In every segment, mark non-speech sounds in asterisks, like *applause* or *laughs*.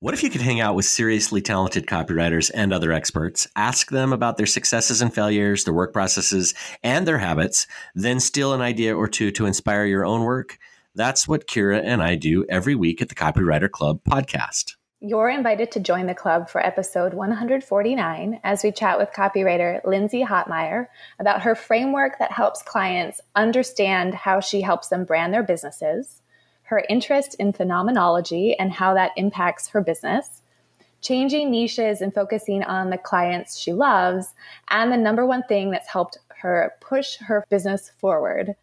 What if you could hang out with seriously talented copywriters and other experts, ask them about their successes and failures, their work processes, and their habits, then steal an idea or two to inspire your own work? That's what Kira and I do every week at the Copywriter Club podcast. You're invited to join the club for episode 149 as we chat with copywriter Lindsay Hotmire about her framework that helps clients understand how she helps them brand their businesses her interest in phenomenology and how that impacts her business, changing niches and focusing on the clients she loves, and the number one thing that's helped her push her business forward.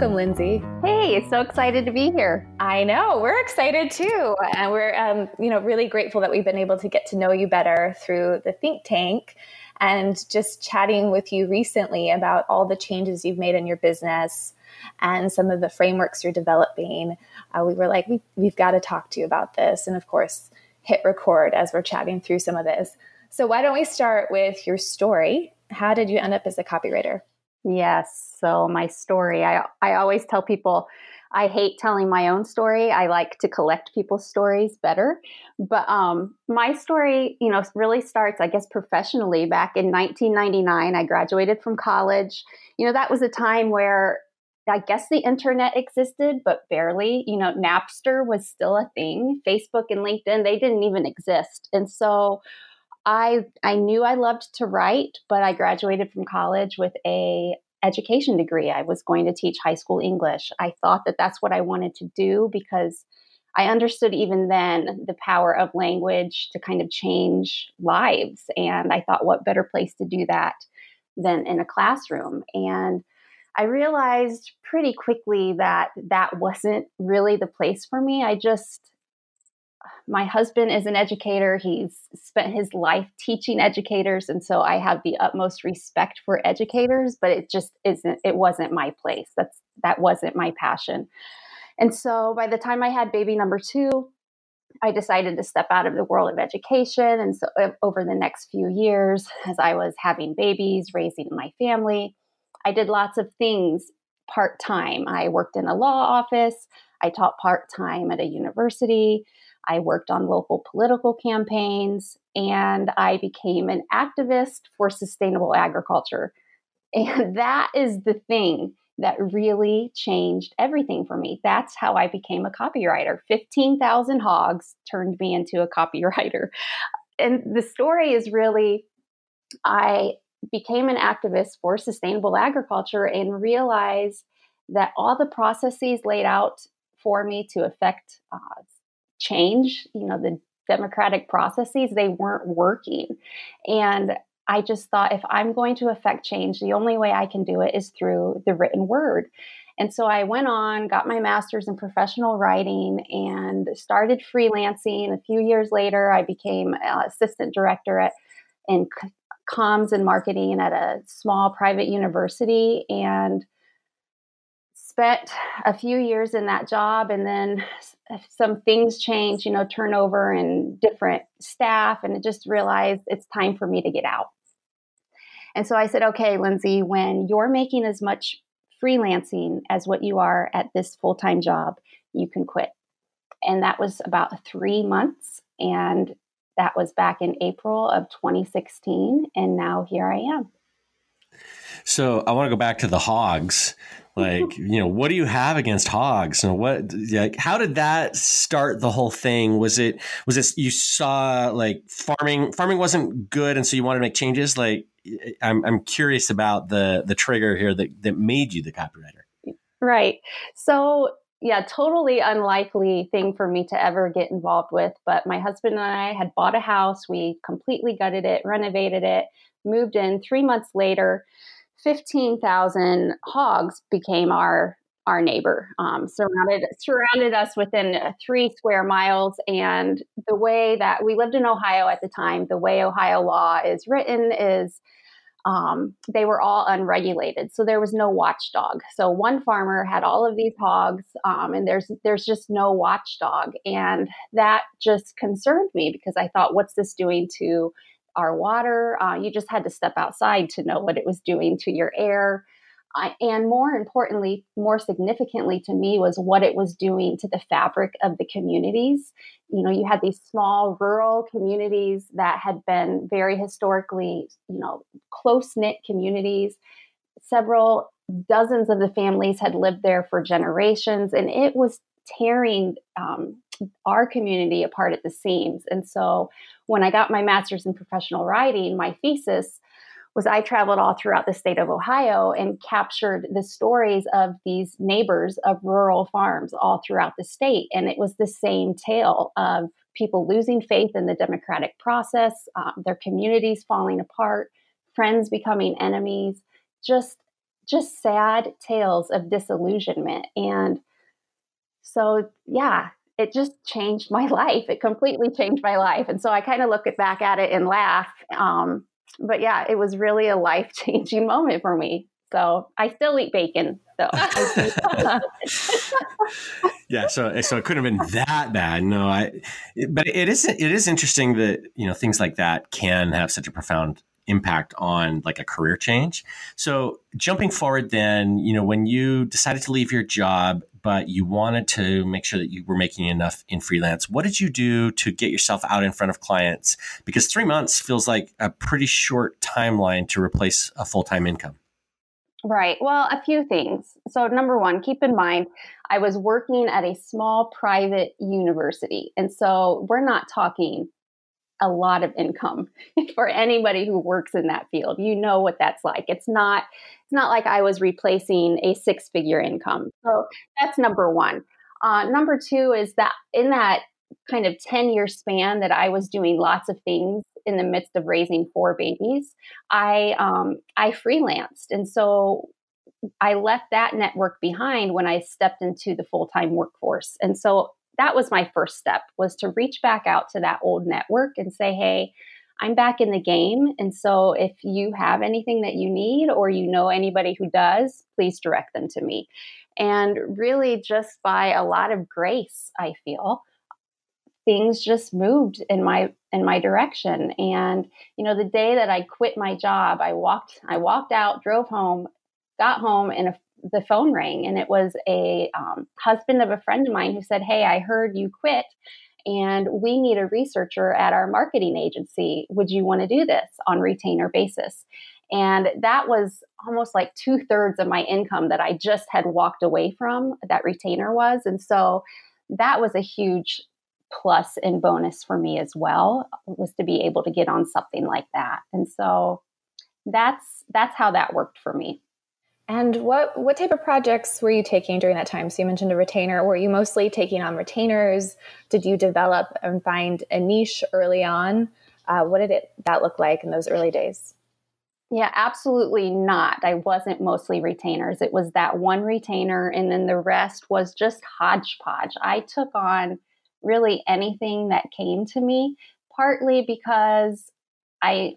Welcome, Lindsay. Hey, so excited to be here. I know we're excited too, and we're um, you know really grateful that we've been able to get to know you better through the think tank, and just chatting with you recently about all the changes you've made in your business and some of the frameworks you're developing. Uh, we were like, we, we've got to talk to you about this, and of course, hit record as we're chatting through some of this. So why don't we start with your story? How did you end up as a copywriter? Yes. So my story, I I always tell people I hate telling my own story. I like to collect people's stories better. But um, my story, you know, really starts, I guess, professionally back in 1999. I graduated from college. You know, that was a time where I guess the internet existed, but barely. You know, Napster was still a thing. Facebook and LinkedIn, they didn't even exist. And so I I knew I loved to write, but I graduated from college with a education degree. I was going to teach high school English. I thought that that's what I wanted to do because I understood even then the power of language to kind of change lives. And I thought, what better place to do that than in a classroom? And I realized pretty quickly that that wasn't really the place for me. I just my husband is an educator. He's spent his life teaching educators. And so I have the utmost respect for educators, but it just isn't, it wasn't my place. That's, that wasn't my passion. And so by the time I had baby number two, I decided to step out of the world of education. And so uh, over the next few years, as I was having babies, raising my family, I did lots of things part time. I worked in a law office. I taught part time at a university. I worked on local political campaigns and I became an activist for sustainable agriculture. And *laughs* that is the thing that really changed everything for me. That's how I became a copywriter. 15,000 hogs turned me into a copywriter. *laughs* And the story is really I became an activist for sustainable agriculture and realized that all the processes laid out for me to affect uh, change, you know, the democratic processes, they weren't working. And I just thought if I'm going to affect change, the only way I can do it is through the written word. And so I went on, got my master's in professional writing, and started freelancing. A few years later, I became uh, assistant director at in comms and marketing at a small private university, and spent a few years in that job. And then some things change, you know, turnover and different staff, and it just realized it's time for me to get out. And so I said, okay, Lindsay, when you're making as much freelancing as what you are at this full time job, you can quit. And that was about three months. And that was back in April of 2016. And now here I am. So I want to go back to the hogs. Like, you know, what do you have against hogs? And what, like, how did that start the whole thing? Was it, was it, you saw like farming, farming wasn't good. And so you wanted to make changes? Like, I'm, I'm curious about the, the trigger here that, that made you the copywriter. Right. So yeah, totally unlikely thing for me to ever get involved with. But my husband and I had bought a house. We completely gutted it, renovated it, moved in. Three months later, 15,000 hogs became our our neighbor um, surrounded surrounded us within three square miles. And the way that we lived in ohio at the time the way ohio law is written is um, they were all unregulated. So there was no watchdog. So one farmer had all of these hogs um, and there's there's just no watchdog. And that just concerned me because i thought what's this doing to our water. Uh, you just had to step outside to know what it was doing to your air. Uh, and more importantly, more significantly to me, was what it was doing to the fabric of the communities. You know, you had these small rural communities that had been very historically, you know, close knit communities. Several dozens of the families had lived there for generations, and it was tearing um, our community apart at the seams. And so when I got my master's in professional writing, my thesis was I traveled all throughout the state of Ohio and captured the stories of these neighbors of rural farms all throughout the state. And it was the same tale of people losing faith in the democratic process, um, their communities falling apart, friends becoming enemies, just just sad tales of disillusionment. And so, yeah, it just changed my *laughs* life. It completely changed my life. And so I kind of look back at it and laugh. Um, but yeah, it was really a life changing *laughs* moment for me. So I still eat bacon. So *laughs* yeah, so so it couldn't have been that bad. No, I. But it is it is interesting that you know things like that can have such a profound impact on like a career change. So jumping forward, then you know when you decided to leave your job but you wanted to make sure that you were making enough in freelance. What did you do to get yourself out in front of clients? Because three months feels like a pretty short timeline to replace a full time income. Right. Well, a few things. So, number one, keep in mind, I was working at a small private university. And so, we're not talking a lot of income *laughs* for anybody who works in that field. You know what that's like. It's not it's not like I was replacing a six figure income. So that's number one. Uh, number two is that in that kind of 10 year span that I was doing lots of things in the midst of raising four babies, I um, I freelanced, and so I left that network behind when I stepped into the full time workforce. And so that was my first step was to reach back out to that old network and say, hey, I'm back in the game. And so if you have anything that you need or you know anybody who does, please direct them to me. And really, just by a lot of grace, I feel things just moved in my in my direction and you know the day that i quit my job i walked i walked out drove home got home and a the phone rang and it was a um, husband of a friend of mine who said, Hey, I heard you quit and we need a researcher at our marketing agency. Would you want to do this on retainer basis? And that was almost like two thirds of my income that I just had walked away from, that retainer was. And so that was a huge plus and bonus for me as well was to be able to get on something like that. And so that's that's how that worked for me. And what what type of projects were you taking during that time? So you mentioned a retainer. Were you mostly taking on retainers? Did you develop and find a niche early on? Uh, what did it that look like in those early days? Yeah, absolutely not. I wasn't mostly retainers. It was that one retainer, and then the rest was just hodgepodge. I took on really anything that came to me, partly because I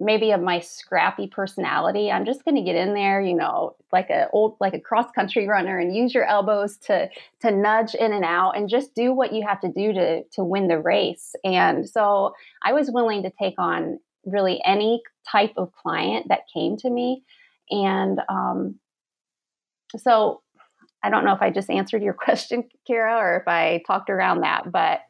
maybe of my scrappy personality i'm just going to get in there you know like a old like a cross country runner and use your elbows to to nudge in and out and just do what you have to do to to win the race. And so i was willing to take on really any type of client that came to me. And um, so i don't know if i just answered your *laughs* question kira or if i talked around that but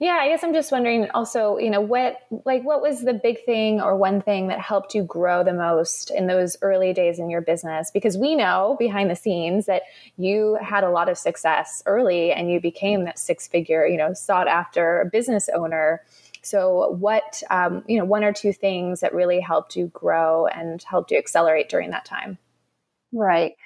yeah, I guess I'm just wondering also, you know, what like what was the big thing or one thing that helped you grow the most in those early days in your business? Because we know behind the scenes that you had a lot of success early and you became that six figure, you know, sought after business owner. So, what, um, you know, one or two things that really helped you grow and helped you accelerate during that time? Right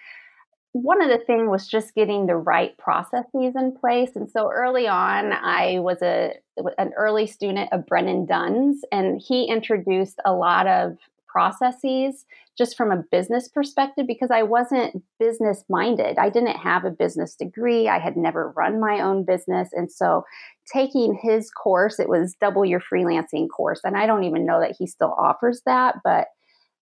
one of the things was just getting the right processes in place. And so early on, I was a an early student of Brennan Dunn's, and he introduced a lot of processes just from a business perspective because I wasn't business minded. I didn't have a business degree. I had never run my own business. And so taking his course, it was double your freelancing course. And I don't even know that he still offers that, but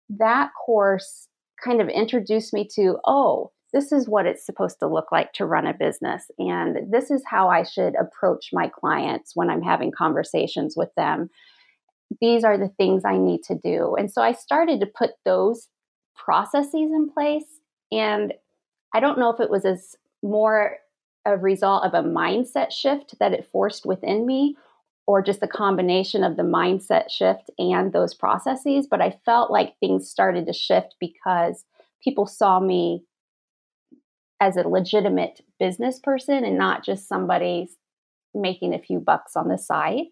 that course kind of introduced me to, oh, this is what it's supposed to look like to run a business. And this is how I should approach my clients when I'm having conversations with them. these are the things I need to do. And so I started to put those processes in place. And I don't know if it was as more a result of a mindset shift that it forced within me or just a combination of the mindset shift and those processes. But I felt like things started to shift because people saw me as a legitimate business person and not just somebody making a few bucks on the side.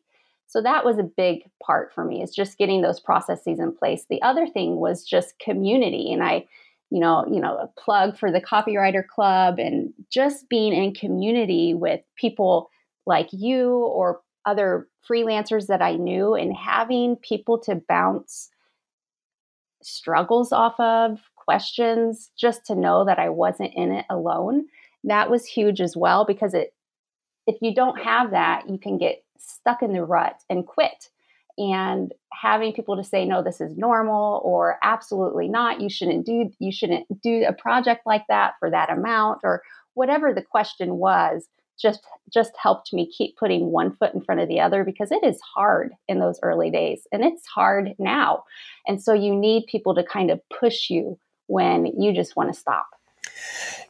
So that was a big part for me is just getting those processes in place. The other thing was just community and I you know, you know, a plug for the copywriter club and just being in community with people like you or other freelancers that I knew and having people to bounce struggles off of, questions, just to know that I wasn't in it alone. That was huge as well because it if you don't have that, you can get stuck in the rut and quit. And having people to say no this is normal or absolutely not, you shouldn't do you shouldn't do a project like that for that amount or whatever the question was just just helped me keep putting one foot in front of the other because it is hard in those early days and it's hard now. And so you need people to kind of push you when you just want to stop.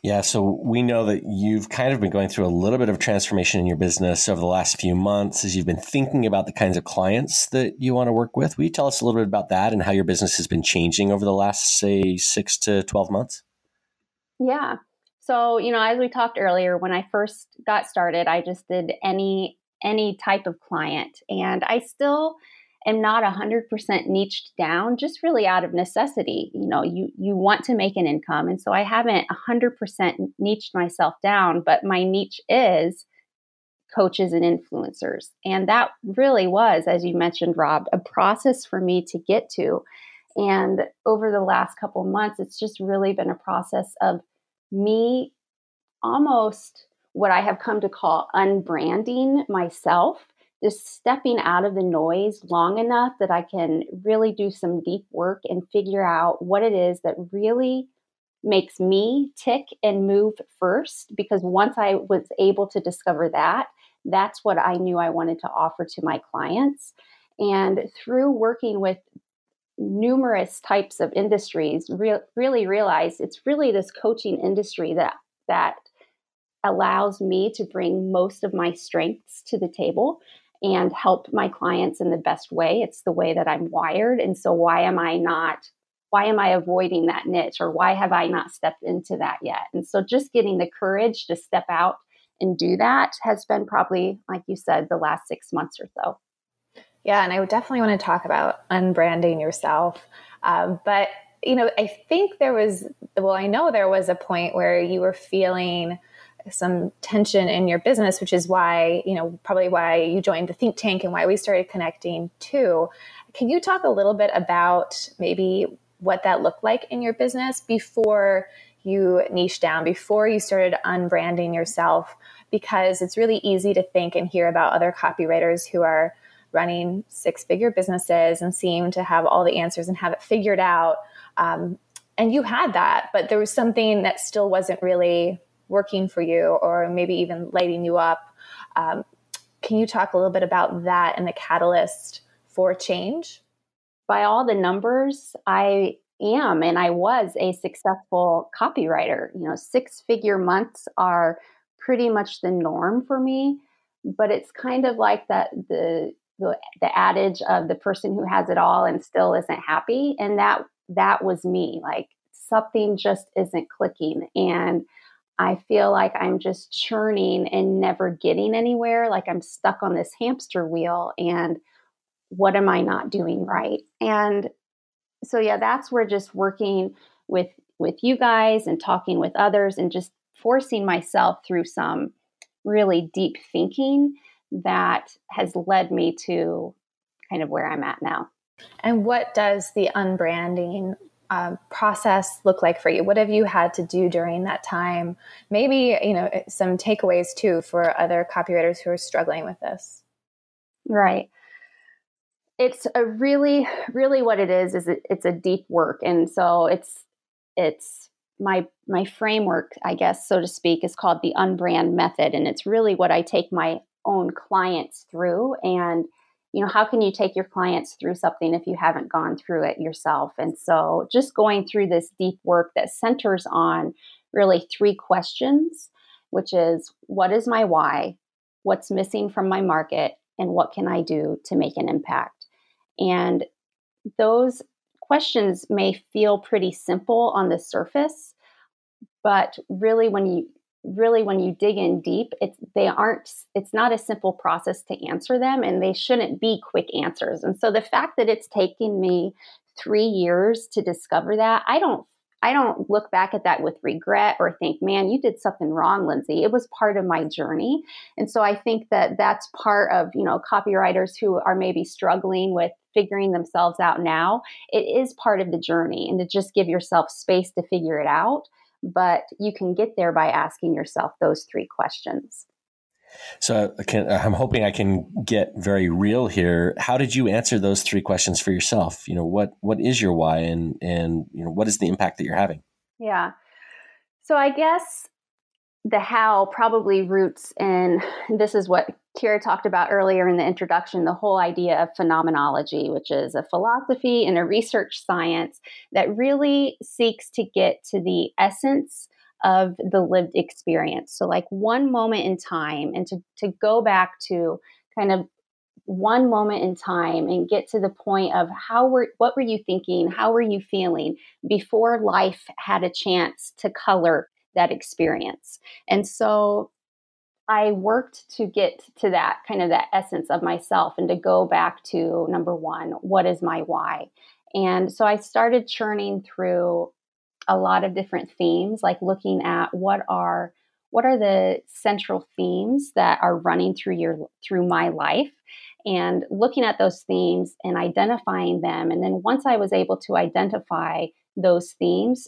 Yeah, so we know that you've kind of been going through a little bit of transformation in your business over the last few months as you've been thinking about the kinds of clients that you want to work with. Will you tell us a little bit about that and how your business has been changing over the last, say, six to 12 months? Yeah. So, you know, as we talked earlier, when I first got started, I just did any any type of client and I still am not 100% niched down just really out of necessity. You know, you you want to make an income and so I haven't 100% niched myself down, but my niche is coaches and influencers. And that really was as you mentioned Rob, a process for me to get to. And over the last couple months, it's just really been a process of me almost what I have come to call unbranding myself, just stepping out of the noise long enough that I can really do some deep work and figure out what it is that really makes me tick and move first. Because once I was able to discover that, that's what I knew I wanted to offer to my clients. And through working with numerous types of industries re- really realized it's really this coaching industry that that allows me to bring most of my strengths to the table and help my clients in the best way it's the way that i'm wired and so why am i not why am i avoiding that niche or why have i not stepped into that yet and so just getting the courage to step out and do that has been probably like you said the last six months or so yeah, and I definitely want to talk about unbranding yourself. Um, but, you know, I think there was, well, I know there was a point where you were feeling some tension in your business, which is why, you know, probably why you joined the think tank and why we started connecting too. Can you talk a little bit about maybe what that looked like in your business before you niche down, before you started unbranding yourself? Because it's really easy to think and hear about other copywriters who are running six figure businesses and seem to have all the answers and have it figured out. Um, and you had that, but there was something that still wasn't really working for you or maybe even lighting you up. Um, can you talk a little bit about that and the catalyst for change? By all the numbers, I am and I was a successful copywriter. You know, six figure months are pretty much the norm for me, but it's kind of like that the the, the adage of the person who has it all and still isn't happy and that that was me like something just isn't clicking and i feel like i'm just churning and never getting anywhere like i'm stuck on this hamster wheel and what am i not doing right and so yeah that's where just working with with you guys and talking with others and just forcing myself through some really deep thinking that has led me to kind of where I'm at now. And what does the unbranding um, process look like for you? What have you had to do during that time? Maybe you know some takeaways too for other copywriters who are struggling with this. Right. It's a really, really what it is is it, it's a deep work, and so it's it's my my framework, I guess, so to speak, is called the unbrand method, and it's really what I take my own clients through. And you know, how can you take your clients through something if you haven't gone through it yourself? And so just going through this deep work that centers on really three questions, which is what is my why? What's missing from my market? And what can I do to make an impact? And those questions may feel pretty simple on the surface, but really when you really when you dig in deep it's they aren't it's not a simple process to answer them and they shouldn't be quick answers. And so the fact that it's taken me three years to discover that i don't i don't look back at that with regret or think man you did something wrong lindsay. It was part of my journey. And so i think that that's part of you know copywriters who are maybe struggling with figuring themselves out now. It is part of the journey and to just give yourself space to figure it out but you can get there by asking yourself those three questions. So can, I'm hoping I can get very real here. How did you answer those three questions for yourself? You know, what what is your why, and and you know what is the impact that you're having? Yeah. So I guess the how probably roots in this is what Kira talked about earlier in the introduction the whole idea of phenomenology, which is a philosophy and a research science that really seeks to get to the essence of the lived experience. So, like one moment in time, and to, to go back to kind of one moment in time and get to the point of how were what were you thinking how were you feeling before life had a chance to color that experience and so I worked to get to that kind of that essence of myself and to go back to number one, what is my why? And so I started churning through a lot of different themes, like looking at what are what are the central themes that are running through your through my life and looking at those themes and identifying them and then once i was able to identify those themes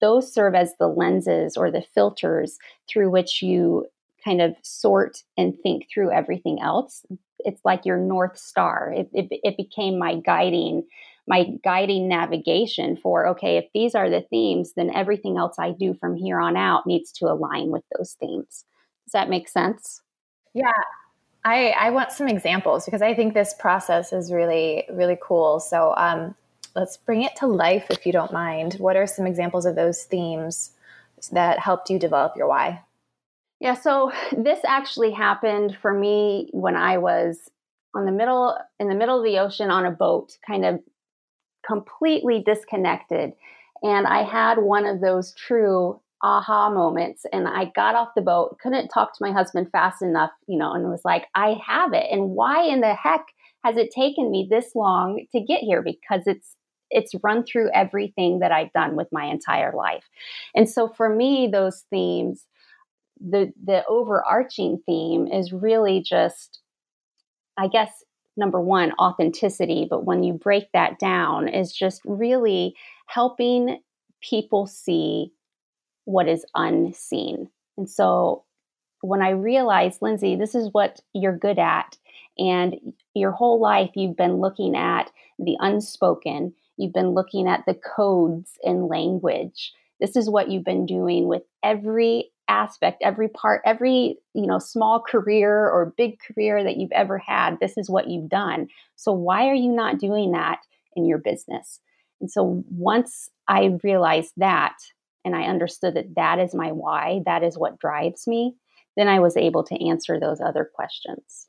those serve as the lenses or the filters through which you kind of sort and think through everything else. It's like your North Star. It, it, it became my guiding my guiding navigation for okay if these are the themes then everything else i do from here on out needs to align with those themes does that make sense yeah i i want some examples because i think this process is really really cool so um, let's bring it to life if you don't mind what are some examples of those themes that helped you develop your why yeah, so this actually happened for me when I was on the middle in the middle of the ocean on a boat, kind of completely disconnected. And I had one of those true aha moments and I got off the boat, couldn't talk to my husband fast enough, you know, and was like, I have it. And why in the heck has it taken me this long to get here? Because it's it's run through everything that I've done with my entire life. And so for me, those themes the the overarching theme is really just i guess number one authenticity but when you break that down is just really helping people see what is unseen and so when i realized lindsay this is what you're good at and your whole life you've been looking at the unspoken you've been looking at the codes in language this is what you've been doing with every aspect, every part, every, you know, small career or big career that you've ever had, this is what you've done. So why are you not doing that in your business? And so once I realized that and I understood that that is my why, that is what drives me, then I was able to answer those other questions.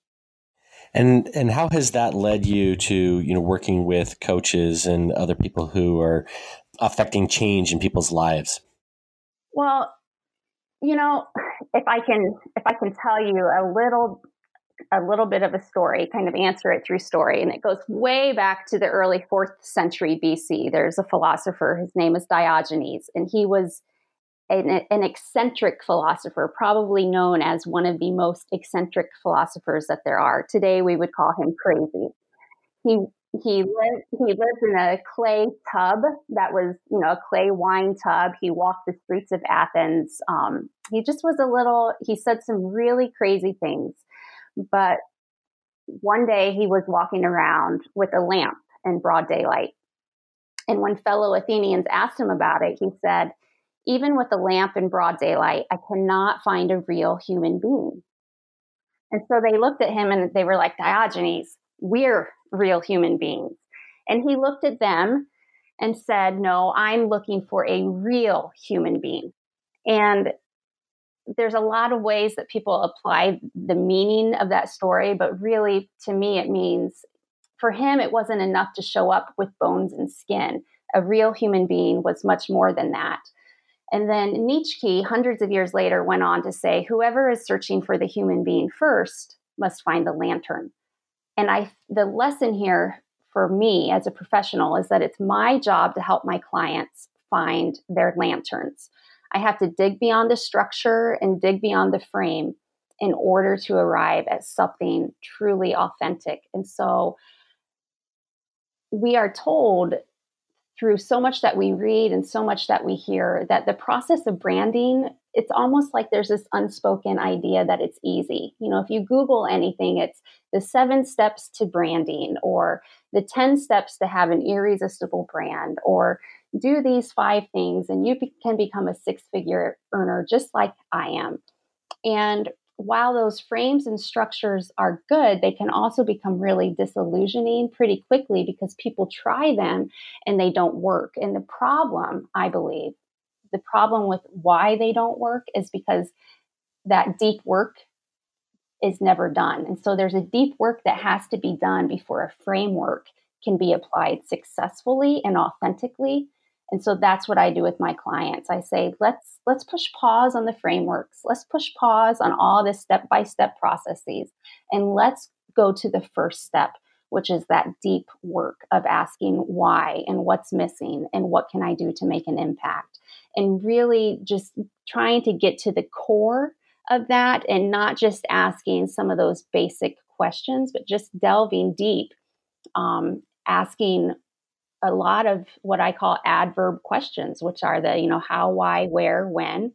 And and how has that led you to you know working with coaches and other people who are affecting change in people's lives? Well, you know, if I can if I can tell you a little a little bit of a story, kind of answer it through story, and it goes way back to the early fourth century BC. There's a philosopher, his name is Diogenes, and he was an, an eccentric philosopher, probably known as one of the most eccentric philosophers that there are. Today, we would call him crazy. He he lived he lived in a clay tub that was you know a clay wine tub he walked the streets of athens um, he just was a little he said some really crazy things but one day he was walking around with a lamp in broad daylight and when fellow athenians asked him about it he said even with a lamp in broad daylight i cannot find a real human being and so they looked at him and they were like diogenes we're real human beings. And he looked at them and said, No, I'm looking for a real human being. And there's a lot of ways that people apply the meaning of that story, but really to me, it means for him, it wasn't enough to show up with bones and skin. A real human being was much more than that. And then Nietzsche, hundreds of years later, went on to say, whoever is searching for the human being first must find the lantern. And I, the lesson here for me as a professional is that it's my job to help my clients find their lanterns. I have to dig beyond the structure and dig beyond the frame in order to arrive at something truly authentic. And so we are told through so much that we read and so much that we hear that the process of branding it's almost like there's this unspoken idea that it's easy. You know if you google anything it's the seven steps to branding or the 10 steps to have an irresistible brand or do these five things and you be- can become a six figure earner just like i am. And while those frames and structures are good, they can also become really disillusioning pretty quickly because people try them and they don't work. And the problem, I believe, the problem with why they don't work is because that deep work is never done. And so there's a deep work that has to be done before a framework can be applied successfully and authentically and so that's what I do with my clients. I say, let's let's push pause on the frameworks. Let's push pause on all this step-by-step processes and let's go to the first step, which is that deep work of asking why and what's missing and what can I do to make an impact. And really just trying to get to the core of that and not just asking some of those basic questions, but just delving deep, um, asking a lot of what I call adverb questions, which are the, you know, how, why, where, when,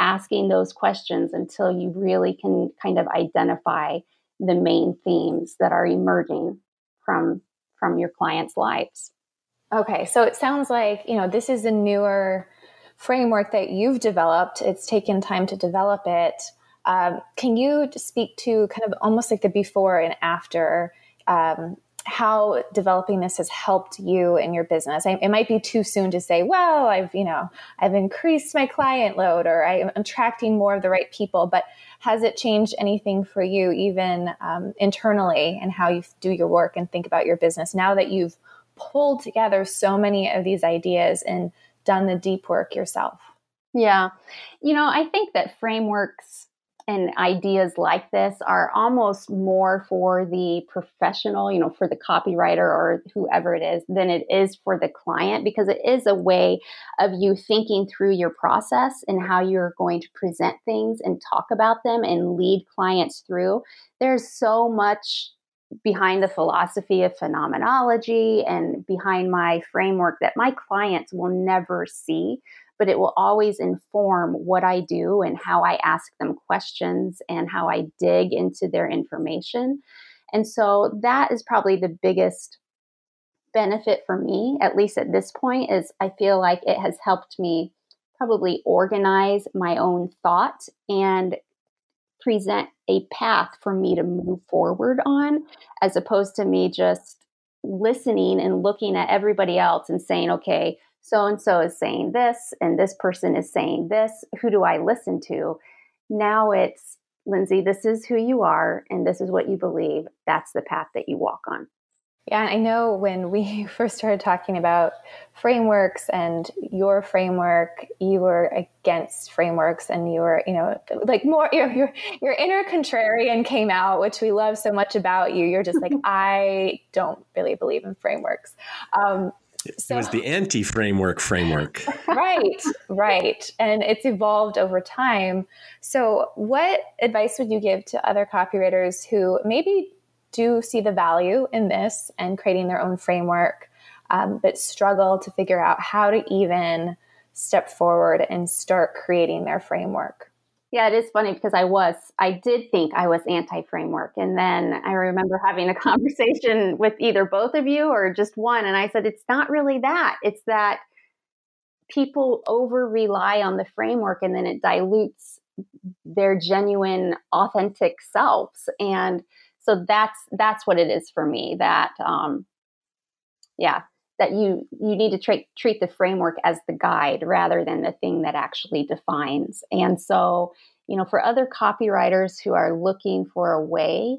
asking those questions until you really can kind of identify the main themes that are emerging from from your clients' lives. Okay, so it sounds like, you know, this is a newer framework that you've developed. It's taken time to develop it. Um, can you speak to kind of almost like the before and after um, how developing this has helped you in your business. I, it might be too soon to say, well, I've, you know, I've increased my client load or I'm attracting more of the right people, but has it changed anything for you even um, internally and how you do your work and think about your business now that you've pulled together so many of these ideas and done the deep work yourself? Yeah. You know, I think that frameworks and ideas like this are almost more for the professional, you know, for the copywriter or whoever it is, than it is for the client because it is a way of you thinking through your process and how you're going to present things and talk about them and lead clients through. There's so much behind the philosophy of phenomenology and behind my framework that my clients will never see but it will always inform what I do and how I ask them questions and how I dig into their information. And so that is probably the biggest benefit for me, at least at this point, is I feel like it has helped me probably organize my own thought and present a path for me to move forward on, as opposed to me just listening and looking at everybody else and saying, okay, so and so is saying this, and this person is saying this. Who do I listen to? Now it's, Lindsay, this is who you are, and this is what you believe. That's the path that you walk on. Yeah, I know when we *laughs* first started talking about frameworks and your framework, you were against frameworks and you were, you know, like more *laughs* your your, your inner contrarian came out, which we love so much about you. You're just like, *laughs* I don't really believe in frameworks. Um, so, it was the anti framework framework. right, right. And it's evolved over time. So, what advice would you give to other copywriters who maybe do see the value in this and creating their own framework, um, but struggle to figure out how to even step forward and start creating their framework? Yeah, it is funny because I was, I did think I was anti framework. And then I remember having a *laughs* conversation with either both of you or just one. And I said, it's not really that. It's that people over rely on the framework and then it dilutes their genuine, authentic selves. And So that's that's what it is for me. That um, yeah, that you you need to treat treat the framework as the guide rather than the thing that actually defines. And so, you know, for other copywriters who are looking for a way,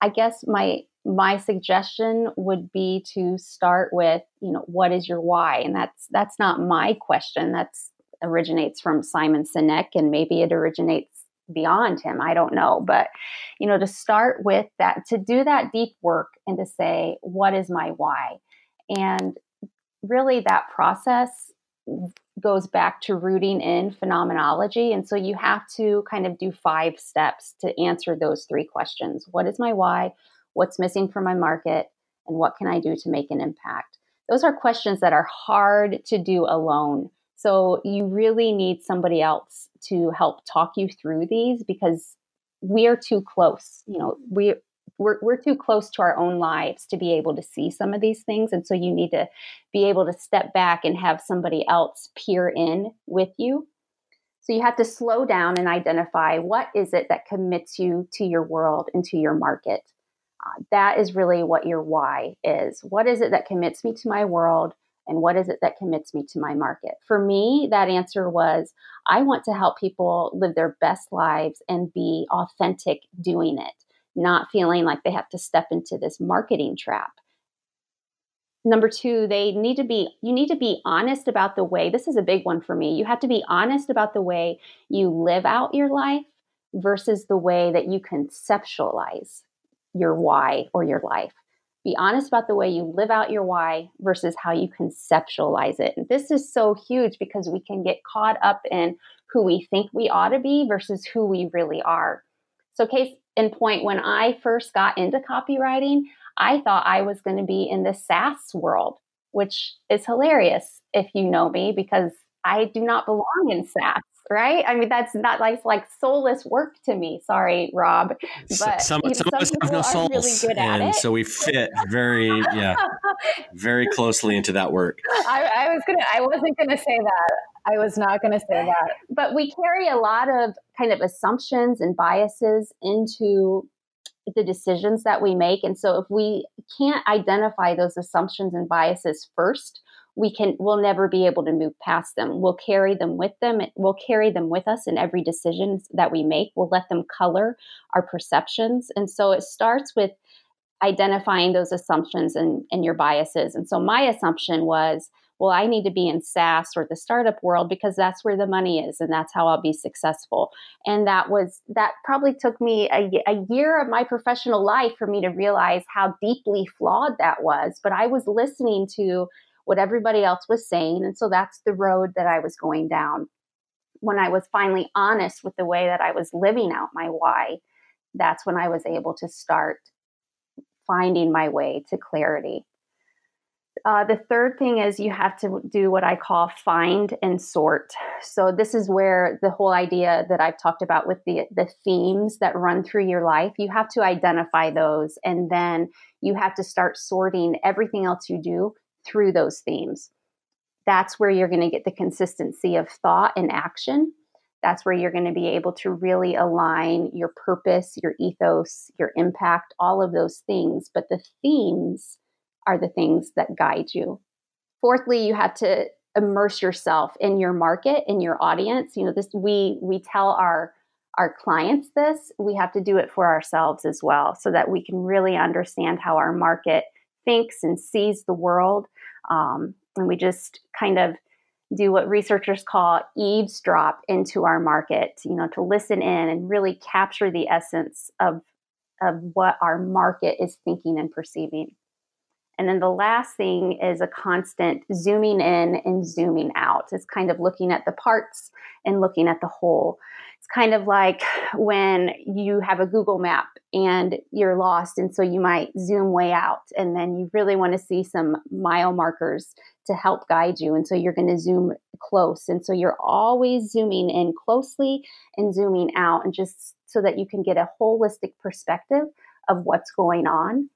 I guess my my suggestion would be to start with, you know, what is your why? And that's that's not my question. That's originates from Simon Sinek and maybe it originates beyond him. I don't know. But, you know, to start with that, to do that deep work and to say, what is my why? And really that process goes back to rooting in phenomenology. And so you have to kind of do five steps to answer those three questions What is my why? What's missing from my market? And what can I do to make an impact? Those are questions that are hard to do alone. So you really need somebody else to help talk you through these because we are too close. You know, we we're, we're too close to our own lives to be able to see some of these things. And so you need to be able to step back and have somebody else peer in with you. So you have to slow down and identify what is it that commits you to your world and to your market. Uh, that is really what your why is. What is it that commits me to my world? And what is it that commits me to my market? For me, that answer was I want to help people live their best lives and be authentic doing it not feeling like they have to step into this marketing trap. Number two, they need to be, you need to be honest about the way, this is a big one for me. You have to be honest about the way you live out your life versus the way that you conceptualize your why or your life. Be honest about the way you live out your why versus how you conceptualize it. And this is so huge because we can get caught up in who we think we ought to be versus who we really are. So, case in point, when I first got into copywriting, I thought I was going to be in the SaaS world, which is hilarious if you know me because I do not belong in SaaS right? I mean, that's not like like soulless work to me. Sorry, Rob, but some, you know, some, some of us have no souls, really and so we fit very, yeah, very closely into that work. I, I was gonna, I wasn't gonna say that. I was not gonna say that. But we carry a lot of kind of assumptions and biases into the decisions that we make, and so if we can't identify those assumptions and biases first we can we'll never be able to move past them. We'll carry them with them we'll carry them with us in every decision that we make. We'll let them color our perceptions. And so it starts with identifying those assumptions and, and your biases. And so my assumption was well i need to be in saas or the startup world because that's where the money is and that's how i'll be successful. And that was that probably took me a, a year of my professional life for me to realize how deeply flawed that was. But i was listening to what everybody else was saying. And so that's the road that I was going down. When I was finally honest with the way that I was living out my why, that's when I was able to start finding my way to clarity. Uh, the third thing is you have to do what I call find and sort. So this is where the whole idea that I've talked about with the the themes that run through your life, you have to identify those, and then you have to start sorting everything else you do through those themes. That's where you're going to get the consistency of thought and action. That's where you're going to be able to really align your purpose, your ethos, your impact, all of those things. But the themes are the things that guide you. Fourthly, you have to immerse yourself in your market, in your audience. You know, this we we tell our our clients this, we have to do it for ourselves as well so that we can really understand how our market thinks and sees the world. Um, and we just kind of do what researchers call eavesdrop into our market, you know, to listen in and really capture the essence of, of what our market is thinking and perceiving. And then the last thing is a constant zooming in and zooming out. It's kind of looking at the parts and looking at the whole kind of like when you have a Google map and you're lost. And so you might zoom way out and then you really want to see some mile markers to help guide you. And so you're going to zoom close. And so you're always zooming in closely and zooming out and just so that you can get a holistic perspective of what's going on.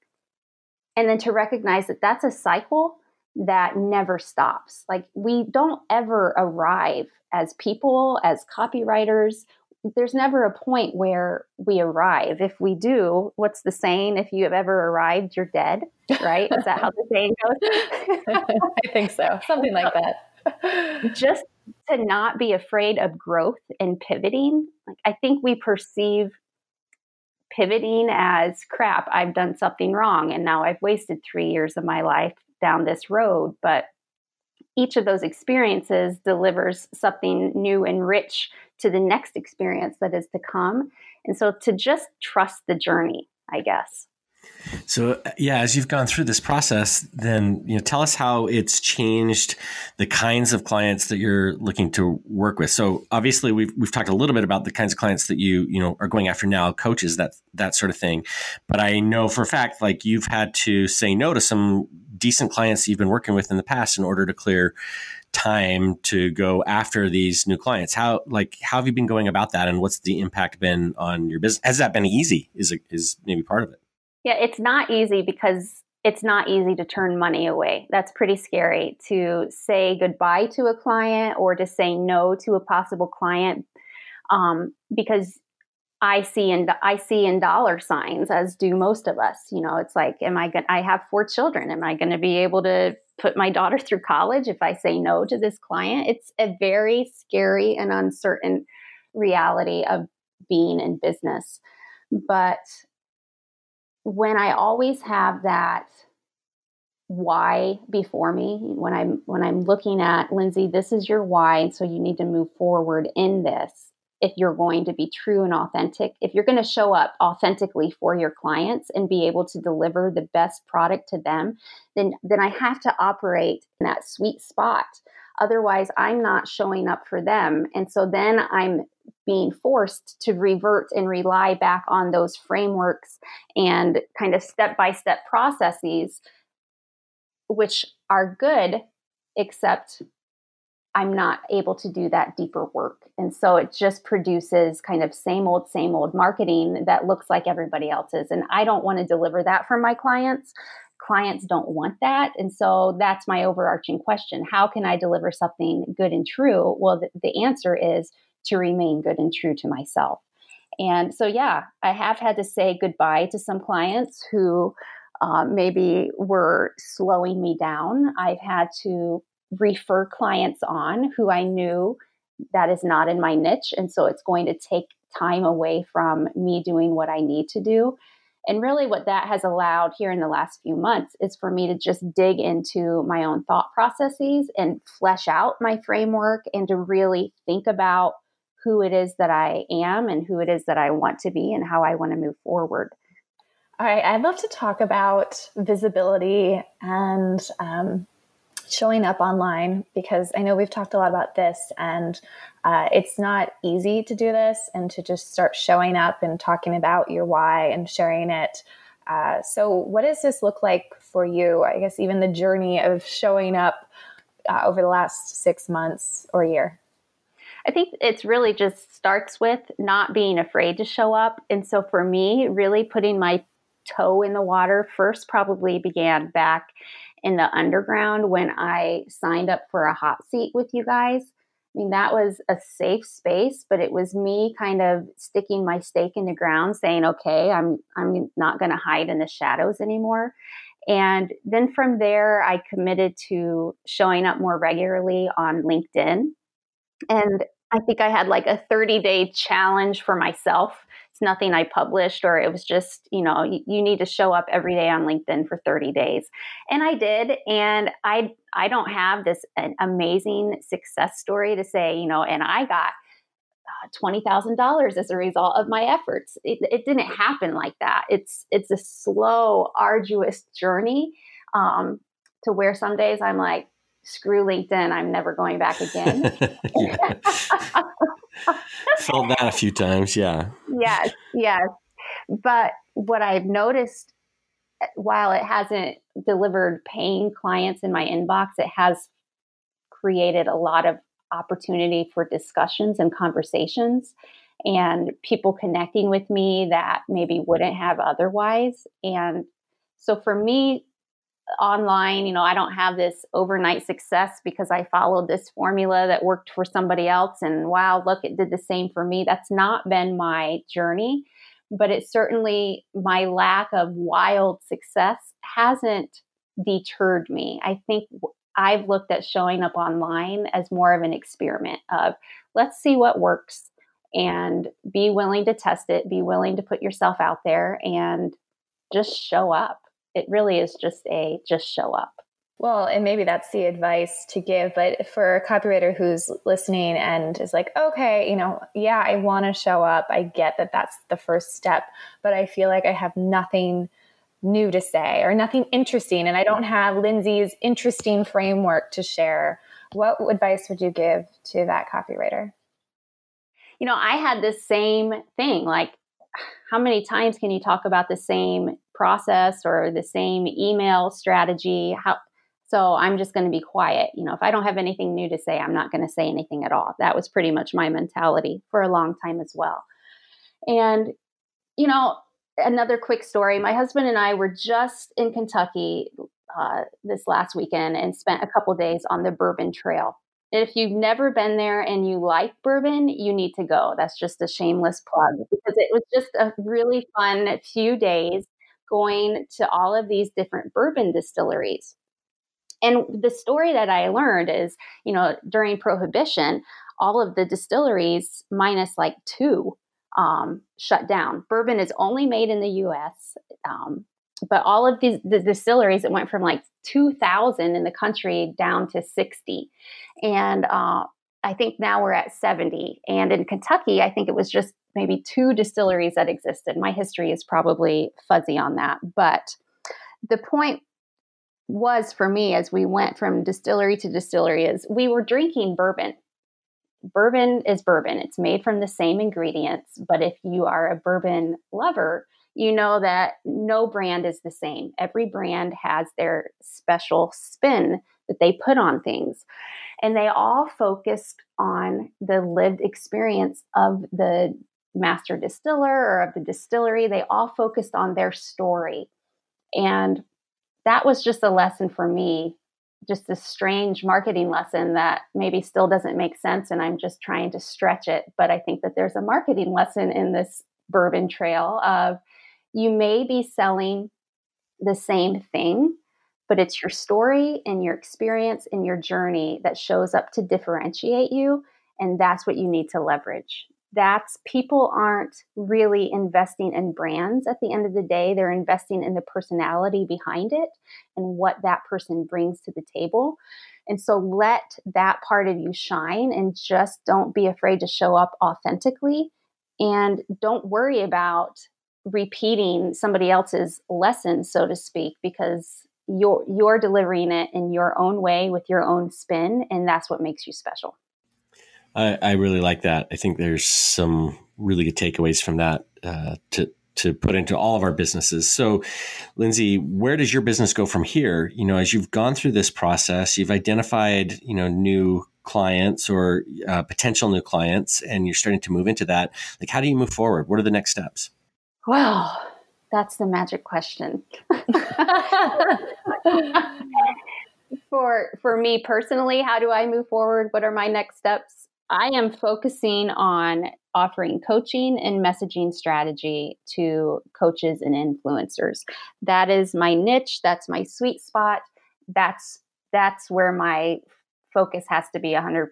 And then to recognize that that's a cycle that never stops. Like we don't ever arrive as people, as copywriters there's never a point where we arrive. If we do, what's the saying? If you have ever arrived, you're dead, right? Is that how the saying goes? *laughs* I think so. Something like that. *laughs* Just to not be afraid of growth and pivoting. Like I think we perceive pivoting as crap, I've done something wrong and now I've wasted 3 years of my life down this road, but each of those experiences delivers something new and rich to the next experience that is to come. And so to just trust the journey, I guess. So uh, yeah, as you've gone through this process, then you know, tell us how it's changed the kinds of clients that you're looking to work with. So obviously, we've we've talked a little bit about the kinds of clients that you you know are going after now, coaches, that that sort of thing. But I know for a fact, like you've had to say no to some decent clients you've been working with in the past in order to clear time to go after these new clients how like how have you been going about that and what's the impact been on your business has that been easy is is maybe part of it yeah, it's not easy because it's not easy to turn money away. That's pretty scary to say goodbye to a client or to say no to a possible client um, because I see and I see in dollar signs as do most of us. You know, it's like, am I going? I have four children. Am I going to be able to put my daughter *laughs* through college if I say no to this client? It's a very scary and uncertain reality of being in business. But when I always have that why before me, when I'm when I'm looking at Lindsay, this is your why, and so you need to move forward in this. If you're going to be true and authentic, if you're going to show up authentically for your clients and be able to deliver the best product to them, then then I have to operate in that sweet spot. Otherwise, I'm not showing up for them. And so then I'm being forced to revert and rely back on those frameworks and kind of step by step processes, which are good, except I'm not able to do that deeper work. And so it just produces kind of same old, same old marketing that looks like everybody else's. And I don't want to deliver that for my clients. Clients don't want that. And so that's my overarching question. How can I deliver something good and true? Well, the, the answer is to remain good and true to myself. And so, yeah, I have had to say goodbye to some clients who uh, maybe were slowing me down. I've had to refer clients on who I knew that is not in my niche. And so it's going to take time away from me doing what I need to do. And really, what that has allowed here in the last few months is for me to just dig into my own thought processes and flesh out my framework and to really think about who it is that I am and who it is that I want to be and how I want to move forward. All right, I'd love to talk about visibility and um, showing up online because I know we've talked a lot about this, and uh, it's not easy to do this and to just start showing up and talking about your why and sharing it. Uh, so, what does this look like for you? I guess even the journey of showing up uh, over the last six months or year. I think it's really just starts with not being afraid to show up. And so for me, really putting my toe in the water first probably began back in the underground when I signed up for a hot seat with you guys. I mean, that was a safe space, but it was me kind of sticking my stake in the ground, saying, "Okay, I'm I'm not going to hide in the shadows anymore." And then from there, I committed to showing up more regularly on LinkedIn. And I think I had like a 30 day challenge for myself. It's nothing I published, or it was just, you know, you, you, need to show up every day on LinkedIn for 30 days. And I did. And I, I don't have this amazing success story to say, you know, and I got uh, $20,000 as a result of my efforts. It, it, didn't happen like that. It's, it's a slow, arduous journey um, to where some days I'm like, screw LinkedIn, I'm never going back again. *laughs* Felt that a few times, yeah. Yes, yes. But what I've noticed eh, while it hasn't delivered paying clients in my inbox, it has created a lot of opportunity for discussions and conversations and people connecting with me that maybe wouldn't have otherwise. And so for me, online. You know, I don't have this overnight success because I followed this formula that worked for somebody else. And wow, look, it did the same for me. That's not been my journey, but it's certainly my lack of wild success hasn't deterred me. I think I've looked at showing up online as more of an experiment of let's see what works and be willing to test it, be willing to put yourself out there and just show up it really is just a just show up. Well, and maybe that's the advice to give. But for a copywriter who's listening and is like, okay, you know, yeah, I want to show up. I get that that's the first step, but I feel like I have nothing new to say or nothing interesting. And I don't have Lindsay's interesting framework to share. What advice would you give to that copywriter? You know, I had this same thing. Like, how many times can you talk about the same process or the same email strategy how so i'm just going to be quiet. You know if i don't have anything new to say i'm not going to say anything at all. That was pretty much my mentality for a long time as well. And you know another quick story. My husband and i were just in kentucky uh, this last weekend and spent a couple days on the bourbon trail. If you've never been there and you like bourbon, you need to go. That's just a shameless plug because it was just a really fun few days going to all of these different bourbon distilleries. And the story that I learned is, you know, during Prohibition, all of the distilleries, minus like two, um, shut down. Bourbon is only made in the US. Um, but all of these the distilleries, it went from like 2,000 in the country down to 60. And uh, I think now we're at 70. And in Kentucky, I think it was just maybe two distilleries that existed. My history is probably fuzzy on that. But the point was for me as we went from distillery to distillery is we were drinking bourbon. Bourbon is bourbon. It's made from the same ingredients. But if you are a bourbon lover, you know that no brand is the same. Every brand has their special spin that they put on things. And they all focused on the lived experience of the master distiller or of the distillery. They all focused on their story. And that was just a lesson for me, just a strange marketing lesson that maybe still doesn't make sense. And I'm just trying to stretch it. But I think that there's a marketing lesson in this bourbon trail of you may be selling the same thing, but it's your story and your experience and your journey that shows up to differentiate you. And that's what you need to leverage. That's people aren't really investing in brands at the end of the day. They're investing in the personality behind it and what that person brings to the table. And so let that part of you shine and just don't be afraid to show up authentically. And don't worry about repeating somebody else's lesson, so to speak, because you're you're delivering it in your own way with your own spin and that's what makes you special i, I really like that i think there's some really good takeaways from that uh, to to put into all of our businesses so lindsay where does your business go from here you know as you've gone through this process you've identified you know new clients or uh, potential new clients and you're starting to move into that like how do you move forward what are the next steps well that's the magic question. *laughs* for for me personally, how do I move forward? What are my next steps? I am focusing on offering coaching and messaging strategy to coaches and influencers. That is my niche, that's my sweet spot. That's that's where my focus has to be 100%.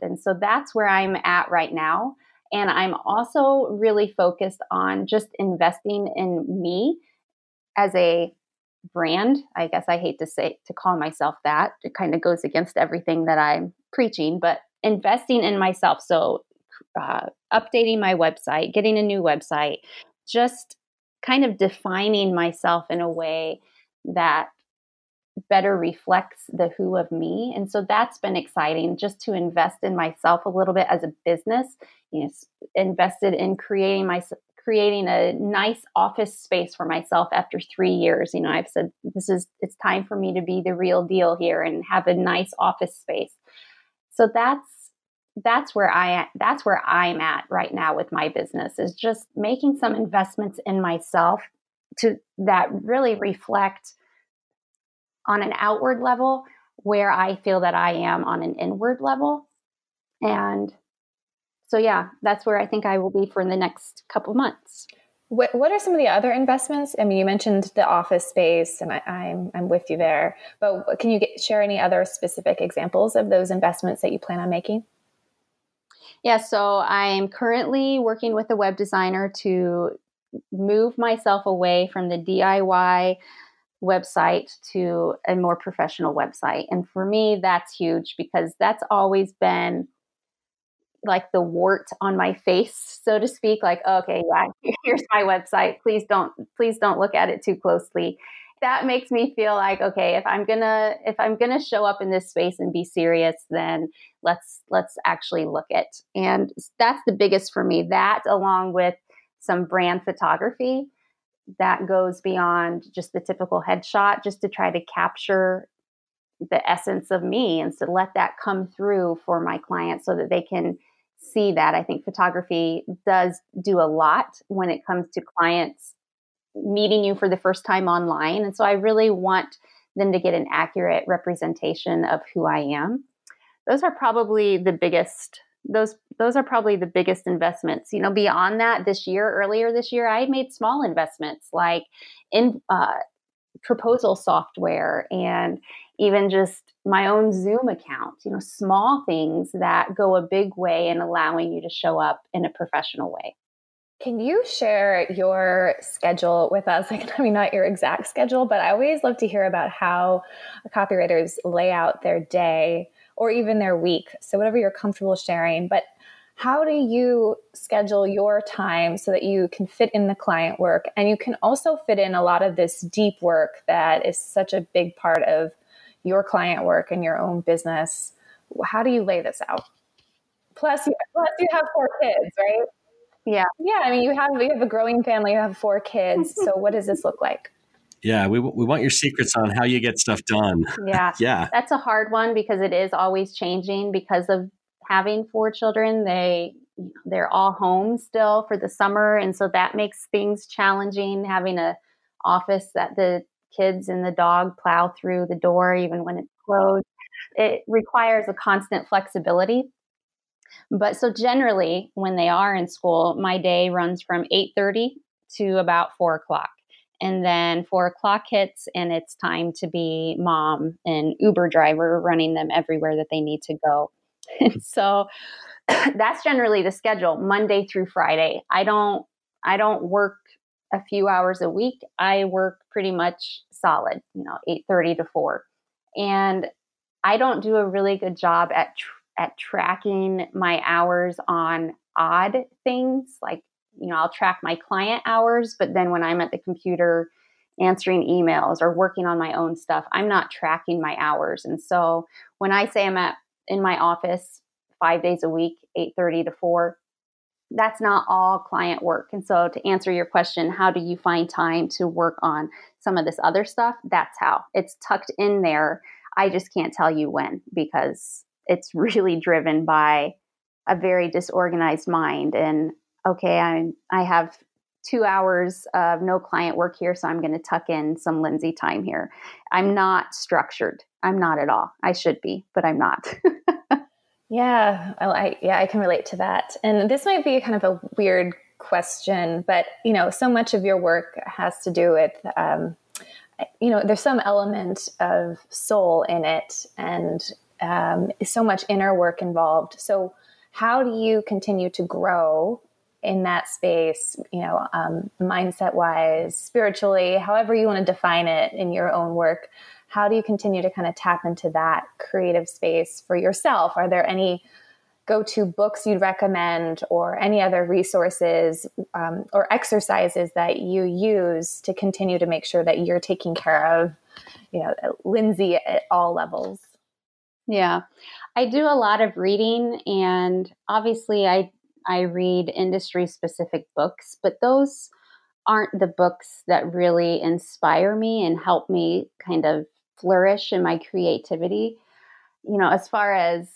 And so that's where I'm at right now. And I'm also really focused on just investing in me as a brand. I guess I hate to say to call myself that. It kind of goes against everything that I'm preaching, but investing in myself. So uh, updating my website, getting a new website, just kind of defining myself in a way that better reflects the who of me. And so that's been exciting just to invest in myself a little bit as a business, you know, invested in creating my creating a nice office space for myself after 3 years. You know, I've said this is it's time for me to be the real deal here and have a nice office space. So that's that's where I that's where I'm at right now with my business is just making some investments in myself to that really reflect on an outward level where I feel that I am on an inward level. And so, yeah, that's where I think I will be for the next couple months. What, what are some of the other investments? I mean, you mentioned the office space, and I, am I'm, I'm with you there. But can you get, share any other specific examples of those investments that you plan on making? Yeah, so I'm currently working with a web designer to move myself away from the DIY website to a more professional website. And for me, that's huge because that's always been like the wart on my face, so to speak. Like, okay, yeah, *laughs* here's my website. Please don't, please don't look at it too closely. That makes me feel like, okay, if I'm gonna, if I'm gonna show up in this space and be serious, then let's let's actually look at. And that's the biggest for me. That along with some brand photography that goes beyond just the typical headshot, just to try to capture the essence of me and to let that come through for my clients so that they can see that. I think photography does do a lot when it comes to clients meeting you for the first time online. And so I really want them to get an accurate representation of who I am. Those are probably the biggest those those are probably the biggest investments. You know, beyond that, this year, earlier this year, I made small investments like in uh, proposal software and even just my own Zoom account. You know, small things that go a big way in allowing you to show up in a professional way. Can you share your schedule with us? Like, *laughs* I mean, not your exact schedule, but I always love to hear about how copywriters lay out their day or even their week. So, whatever you're comfortable sharing. But how do you schedule your time so that you can fit in the client work and you can also fit in a lot of this deep work that is such a big part of your client work and your own business? How do you lay this out? Plus, you, plus you have four kids, right? Yeah. Yeah. I mean, you have you have a growing family. You have four kids. *laughs* so, what does this look like? Yeah, we, we want your secrets on how you get stuff done. Yeah. *laughs* yeah. That's a hard one because it is always changing because of having four children. They they're all home still for the summer and so that makes things challenging having a office that the kids and the dog plow through the door even when it's closed. It requires a constant flexibility. But so generally when they are in school, my day runs from 8:30 to about four o'clock and then four o'clock hits and it's time to be mom and uber driver running them everywhere that they need to go *laughs* so *clears throat* that's generally the schedule monday through friday i don't i don't work a few hours a week i work pretty much solid you know 8.30 to 4 and i don't do a really good job at tr- at tracking my hours on odd things like you know, I'll track my client hours, but then when I'm at the computer answering emails or working on my own stuff, I'm not tracking my hours. And so when I say I'm at in my office 5 days a week, 8:30 to 4, that's not all client work. And so to answer your question, how do you find time to work on some of this other stuff? That's how. It's tucked in there. I just can't tell you when because it's *laughs* really driven by a very disorganized mind and okay, I'm I have two hours of no client work here, so I'm going to tuck in some Lindsay time here. I'm not structured. I'm not at all. I should be, but I'm not. *laughs* yeah, I, yeah, I can relate to that. And this might be kind of a weird question, but you know, so much of your work has to do with. Um, you know, there's some element of soul in it, and um, so much inner work involved. So, how do you continue to grow in that space, you know, um, mindset wise, spiritually, however you want to define it in your own work, how do you continue to kind of tap into that creative space for yourself? Are there any go to books you'd recommend or any other resources um, or exercises that you use to continue to make sure that you're taking care of, you know, Lindsay at all levels? Yeah, I do a lot of reading, and obviously, I I read industry specific books, but those aren't the books that really inspire me and help me kind of flourish in my creativity. You know, as far as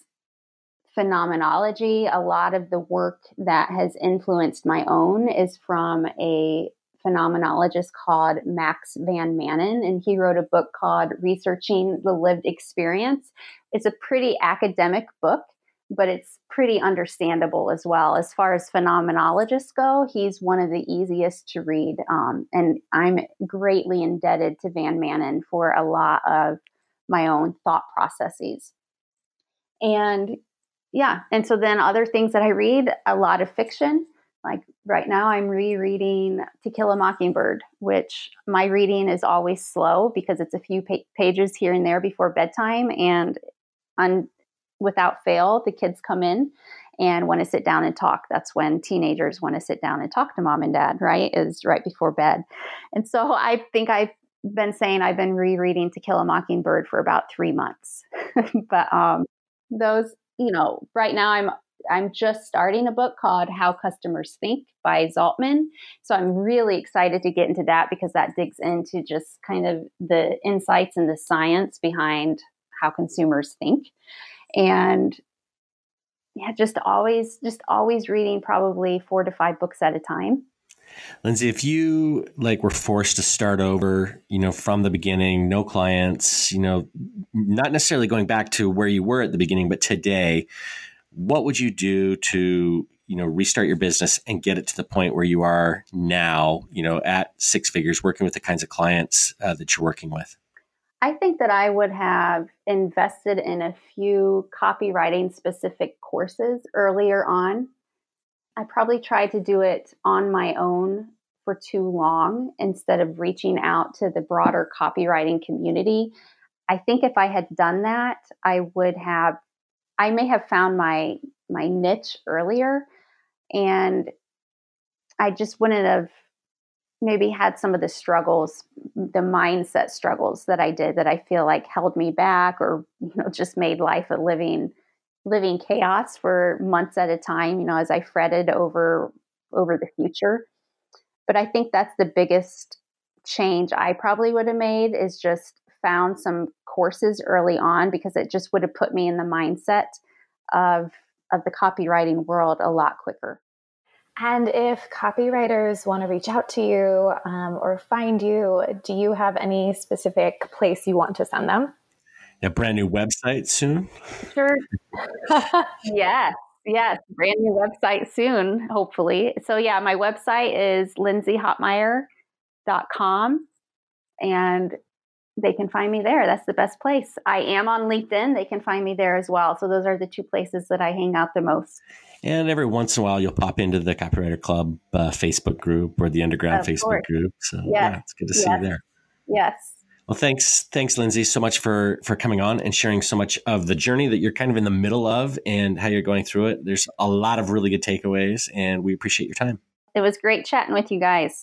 phenomenology, a lot of the work that has influenced my own is from a phenomenologist called Max Van Manen, and he wrote a book called Researching the Lived Experience. It's a pretty academic book, but it's pretty understandable as well. As far as phenomenologists go, he's one of the easiest to read, um, and I'm greatly indebted to Van Manen for a lot of my own thought processes. And yeah, and so then other things that I read, a lot of fiction. Like right now, I'm rereading To Kill a Mockingbird, which my reading is always slow because it's a few pa- pages here and there before bedtime. And on, without fail, the kids come in and want to sit down and talk. That's when teenagers want to sit down and talk to mom and dad, right? Is right before bed. And so I think I've been saying I've been rereading To Kill a Mockingbird for about three months. *laughs* but um, those, you know, right now I'm I'm just starting a book called How Customers Think by Zaltman. So I'm really excited to get into that because that digs into just kind of the insights and the science behind how consumers think. And yeah, just always just always reading probably 4 to 5 books at a time. Lindsay, if you like were forced to start over, you know, from the beginning, no clients, you know, not necessarily going back to where you were at the beginning, but today, what would you do to, you know, restart your business and get it to the point where you are now, you know, at six figures, working with the kinds of clients uh, that you're working with? I think that I would have invested in a few copywriting specific courses earlier on I probably tried to do it on my own for too long instead of reaching out to the broader copywriting community. I think if I had done that, I would have I may have found my my niche earlier and I just wouldn't have maybe had some of the struggles, the mindset struggles that I did that I feel like held me back or you know just made life a living living chaos for months at a time, you know, as I fretted over over the future. But I think that's the biggest change I probably would have made is just found some courses early on because it just would have put me in the mindset of of the copywriting world a lot quicker. And if copywriters want to reach out to you um, or find you, do you have any specific place you want to send them? a brand new website soon? Sure. *laughs* yes. Yes, brand new website soon, hopefully. So yeah, my website is lindsayhotmire.com and they can find me there. That's the best place. I am on LinkedIn. They can find me there as well. So those are the two places that I hang out the most. And every once in a while, you'll pop into the Copywriter Club uh, Facebook group or the Underground of Facebook course. group. So yes. yeah, it's good to yes. see you there. Yes. Well, thanks, thanks, Lindsay, so much for for coming on and sharing so much of the journey that you're kind of in the middle of and how you're going through it. There's a lot of really good takeaways, and we appreciate your time. It was great chatting with you guys.